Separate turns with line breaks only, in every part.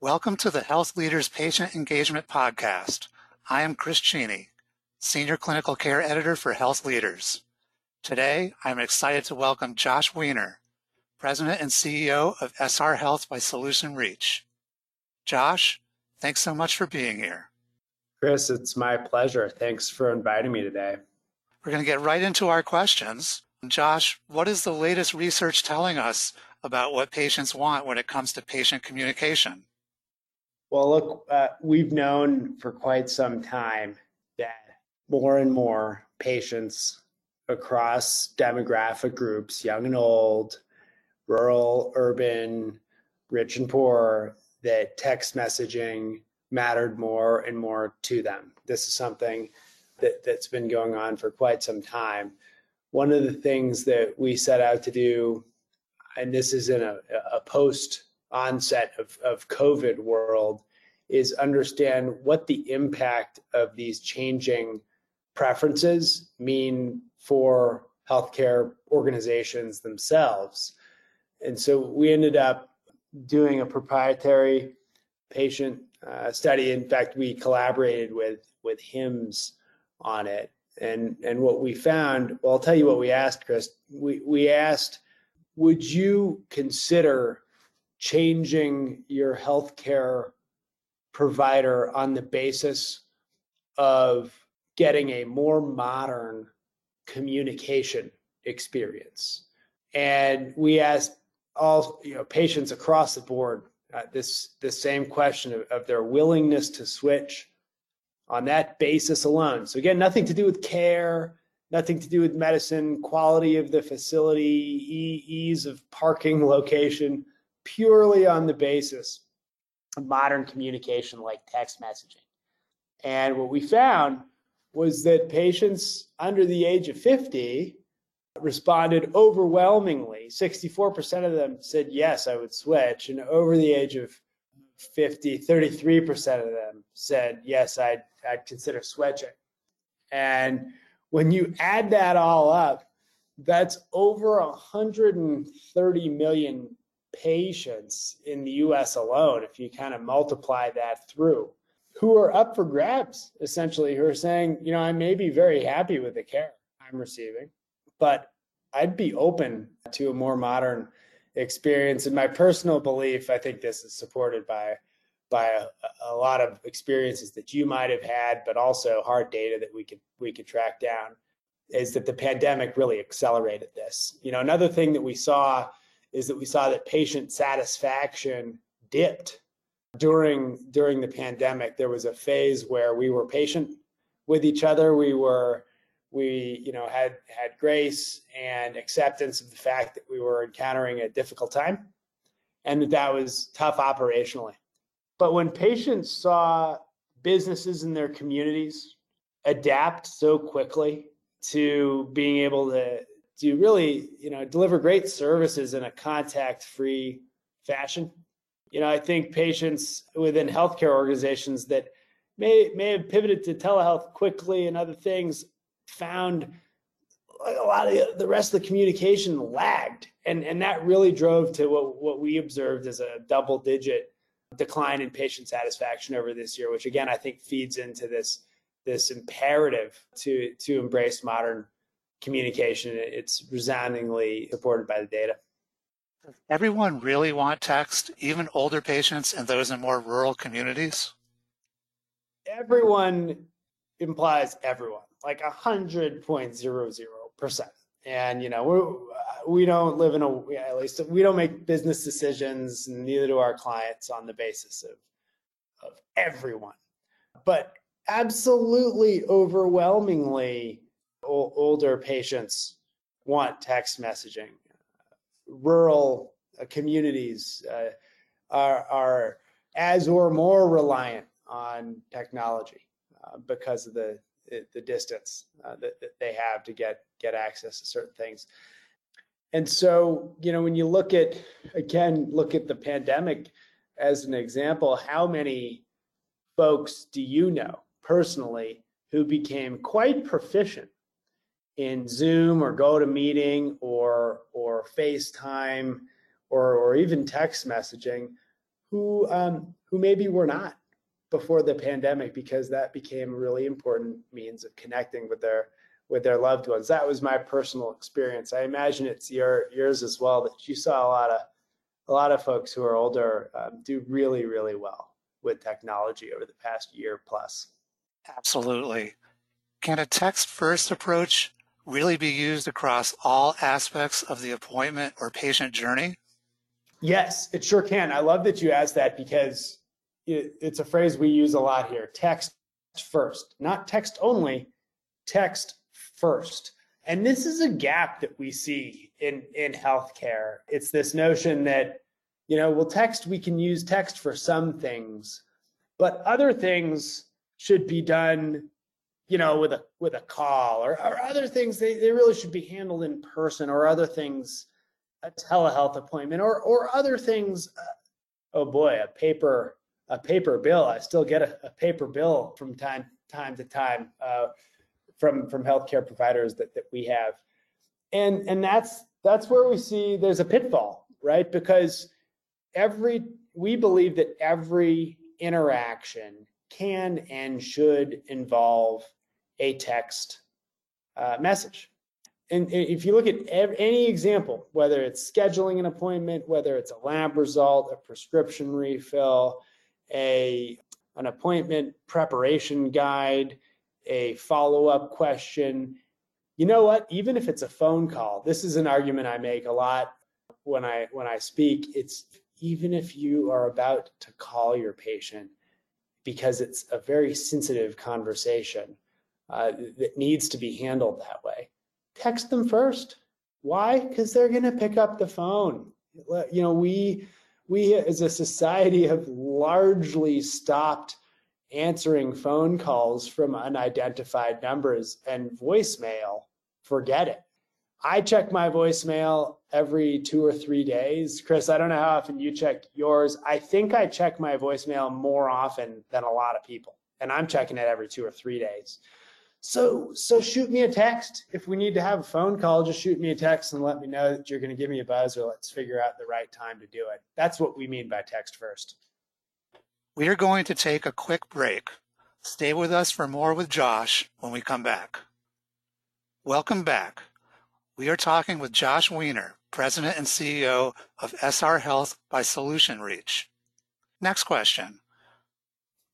Welcome to the Health Leaders Patient Engagement Podcast. I am Chris Cheney, Senior Clinical Care Editor for Health Leaders. Today, I'm excited to welcome Josh Weiner, President and CEO of SR Health by Solution Reach. Josh, thanks so much for being here.
Chris, it's my pleasure. Thanks for inviting me today.
We're going to get right into our questions. Josh, what is the latest research telling us about what patients want when it comes to patient communication?
Well, look, uh, we've known for quite some time that more and more patients across demographic groups, young and old, rural, urban, rich and poor, that text messaging mattered more and more to them. This is something that, that's been going on for quite some time. One of the things that we set out to do, and this is in a, a post onset of, of COVID world, is understand what the impact of these changing preferences mean for healthcare organizations themselves. And so we ended up doing a proprietary patient uh, study. In fact, we collaborated with with HIMSS on it. And and what we found, well, I'll tell you what we asked, Chris. We we asked, would you consider changing your healthcare provider on the basis of getting a more modern communication experience? And we asked all you know patients across the board uh, this this same question of, of their willingness to switch on that basis alone. So again, nothing to do with care, nothing to do with medicine, quality of the facility, ease of parking location, purely on the basis of modern communication like text messaging. And what we found was that patients under the age of 50 responded overwhelmingly. 64% of them said, yes, I would switch. And over the age of 50, 33% of them said, yes, I'd, I'd consider switching. And when you add that all up, that's over 130 million patients in the US alone, if you kind of multiply that through, who are up for grabs, essentially, who are saying, you know, I may be very happy with the care I'm receiving, but I'd be open to a more modern experience. And my personal belief, I think this is supported by by a, a, lot of experiences that you might have had, but also hard data that we could we could track down, is that the pandemic really accelerated this. You know, another thing that we saw is that we saw that patient satisfaction dipped during during the pandemic. There was a phase where we were patient with each other. We were we you know had had grace and acceptance of the fact that we were encountering a difficult time and that that was tough operationally but when patients saw businesses in their communities adapt so quickly to being able to to really you know deliver great services in a contact free fashion? You know i think patients within healthcare organizations that may may have pivoted to telehealth quickly and other things found a lot of the rest of the communication lagged. And and that really drove to what what we observed as a double digit decline in patient satisfaction over this year which again i think feeds into this this imperative to to embrace modern communication it's resoundingly supported by the data
everyone really want text even older patients and those in more rural communities
everyone implies everyone like a hundred point zero zero percent. And you know, we we don't live in a at least we don't make business decisions, neither do our clients on the basis of of everyone. But absolutely, overwhelmingly, o- older patients want text messaging. Rural uh, communities uh, are are as or more reliant on technology uh, because of the the distance uh, that, that, they have to get get access to certain things. And so, you know, when you look at again, look at the pandemic as an example, how many folks do you know personally who became quite proficient in Zoom or GoToMeeting or or FaceTime or or even text messaging, who um, who maybe were not before the pandemic because that became a really important means of connecting with their with their loved ones. That was my personal experience. I imagine it's your yours as well that you saw a lot of a lot of folks who are older um, do really really well with technology over the past year plus.
Absolutely. Can a text first approach really be used across all aspects of the appointment or patient journey?
Yes, it sure can. I love that you asked that because it, it's a phrase we use a lot here text first, not text only, text first. And this is a gap that we see in, in healthcare. It's this notion that, you know, well, text, we can use text for some things, but other things should be done, you know, with a with a call or, or other things they, they really should be handled in person or other things, a telehealth appointment or or other things. Uh, oh boy, a paper a paper bill. I still get a, a paper bill from time time to time. Uh, from from healthcare providers that, that we have and and that's that's where we see there's a pitfall right because every we believe that every interaction can and should involve a text uh, message and if you look at any example whether it's scheduling an appointment whether it's a lab result a prescription refill a an appointment preparation guide a follow up question. You know what? Even if it's a phone call, this is an argument I make a lot when I when I speak. It's even if you are about to call your patient because it's a very sensitive conversation uh, that needs to be handled that way. Text them first. Why? Because they're going to pick up the phone. You know, we we as a society have largely stopped answering phone calls from unidentified numbers and voicemail, forget it. I check my voicemail every two or three days. Chris, I don't know how often you check yours. I think I check my voicemail more often than a lot of people, and I'm checking it every two or three days. So, so shoot me a text. If we need to have a phone call, just shoot me a text and let me know that you're going to give me a buzz or let's figure out the right time to do it. That's what we mean by text first.
We are going to take a quick break. Stay with us for more with Josh when we come back. Welcome back. We are talking with Josh Weiner, President and CEO of SR Health by Solution Reach. Next question.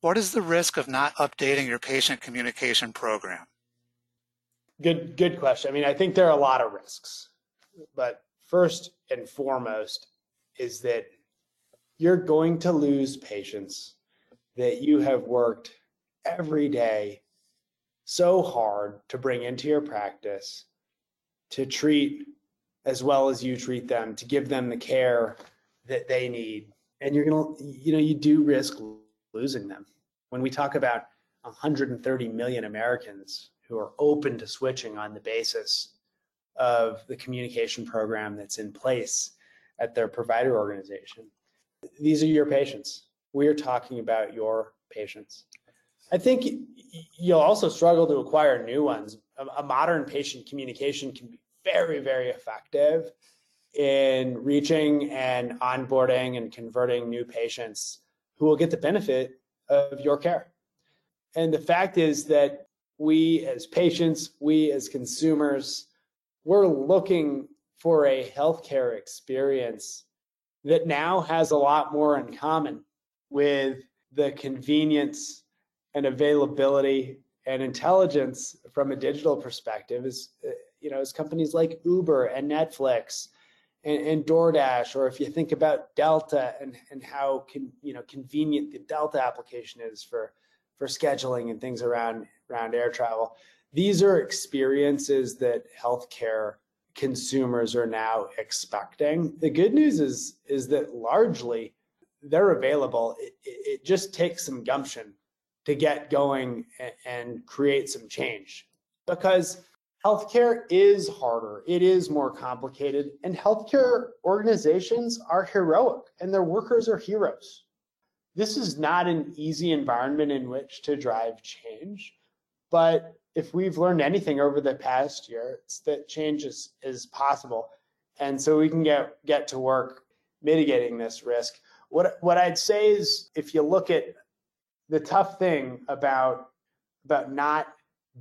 What is the risk of not updating your patient communication program?
Good, good question. I mean, I think there are a lot of risks, but first and foremost is that you're going to lose patients that you have worked every day so hard to bring into your practice to treat as well as you treat them to give them the care that they need and you're going to you know you do risk losing them when we talk about 130 million americans who are open to switching on the basis of the communication program that's in place at their provider organization these are your patients. We are talking about your patients. I think you'll also struggle to acquire new ones. A, modern patient communication can be very, very effective in reaching and onboarding and converting new patients who will get the benefit of your care. And the fact is that we as patients, we as consumers, we're looking for a healthcare experience that now has a lot more in common with the convenience and availability and intelligence from a digital perspective is uh, you know as companies like uber and netflix and, and DoorDash, or if you think about Delta and, and how can, you know convenient the Delta application is for for scheduling and things around around air travel. These are experiences that healthcare consumers are now expecting. The good news is is that largely they're available. It, it just takes some gumption to get going and create some change because healthcare is harder. It is more complicated and healthcare organizations are heroic and their workers are heroes. This is not an easy environment in which to drive change, but if we've learned anything over the past year, it's that change is, is possible. And so we can get, get to work mitigating this risk. What what I'd say is if you look at the tough thing about about not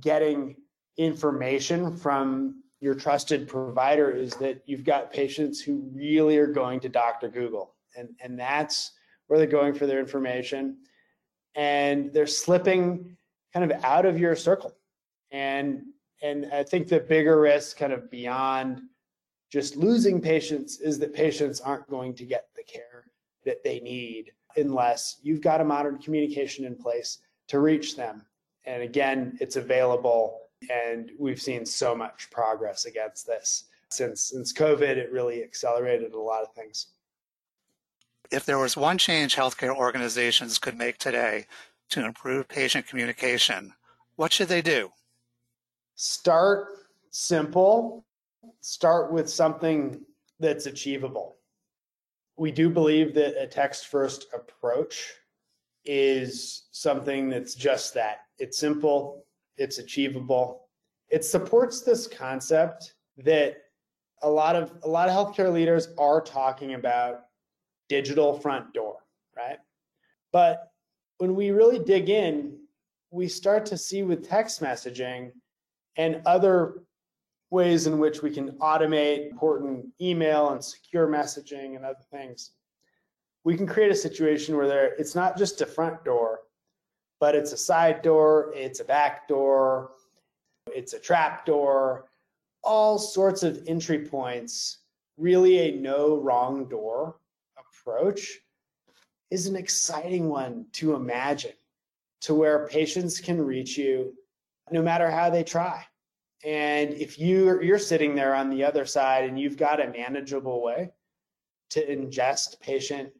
getting information from your trusted provider is that you've got patients who really are going to Dr. Google and and that's where they're going for their information and they're slipping kind of out of your circle and and I think the bigger risk kind of beyond just losing patients is that patients aren't going to get the care that they need unless you've got a modern communication in place to reach them. And again, it's available and we've seen so much progress against this since since COVID it really accelerated a lot of things.
If there was one change healthcare organizations could make today to improve patient communication, what should they do?
Start simple. Start with something that's achievable. We do believe that a text first approach is something that's just that. It's simple, it's achievable. It supports this concept that a lot of a lot of healthcare leaders are talking about digital front door, right? But when we really dig in, we start to see with text messaging and other ways in which we can automate important email and secure messaging and other things. We can create a situation where there it's not just a front door, but it's a side door, it's a back door, it's a trap door, all sorts of entry points. Really, a no wrong door approach is an exciting one to imagine to where patients can reach you no matter how they try. And if you you're sitting there on the other side and you've got a manageable way to ingest patient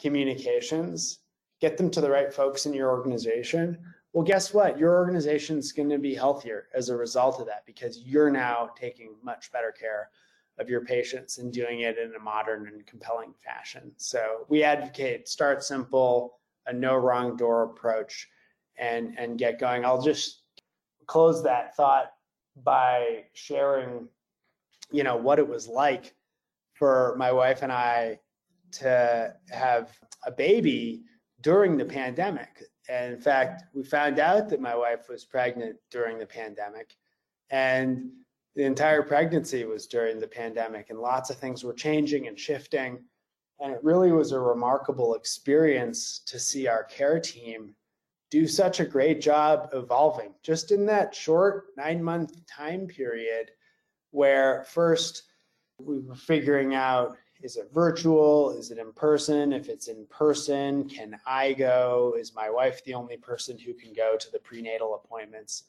communications, get them to the right folks in your organization, well, guess what? Your organization is going to be healthier as a result of that because you're now taking much better care of your patients and doing it in a modern and compelling fashion. So we advocate start simple, a no wrong door approach, and and get going. I'll just close that thought by sharing, you know, what it was like for my wife and I to have a baby during the pandemic. And in fact, we found out that my wife was pregnant during the pandemic. And the entire pregnancy was during the pandemic, and lots of things were changing and shifting. And it really was a remarkable experience to see our care team do such a great job evolving just in that short nine month time period where first we were figuring out is it virtual? Is it in person? If it's in person can i go? Is my wife the only person who can go to the prenatal appointments?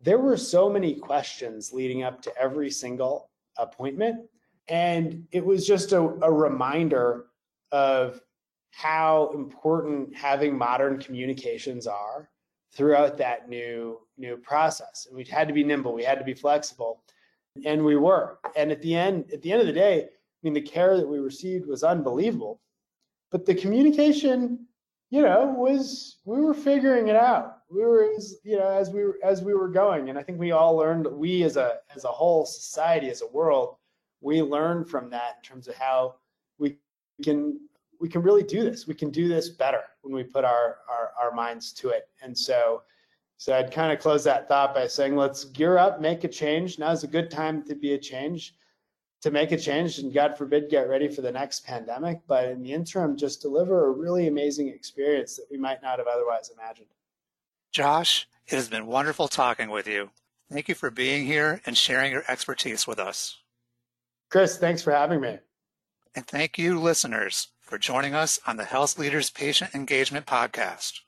There were so many questions leading up to every single appointment and it was just a, a reminder of how important having modern communications are throughout that new new process. And we had to be nimble, we had to be flexible, and we were. And at the end, at the end of the day, mean, the care that we received was unbelievable, but the communication, you know, was we were figuring it out. We were, you know, as we were as we were going, and I think we all learned. We as a as a whole society, as a world, we learned from that in terms of how we can we can really do this. We can do this better when we put our, our, our minds to it. And so, so I'd kind of close that thought by saying, let's gear up, make a change. Now is a good time to be a change, to make a change, and God forbid, get ready for the next pandemic. But in the interim, just deliver a really amazing experience that we might not have otherwise imagined.
Josh, it has been wonderful talking with you. Thank you for being here and sharing your expertise with us.
Chris, thanks for having me.
And thank you, listeners, for joining us on the Health Leaders Patient Engagement Podcast.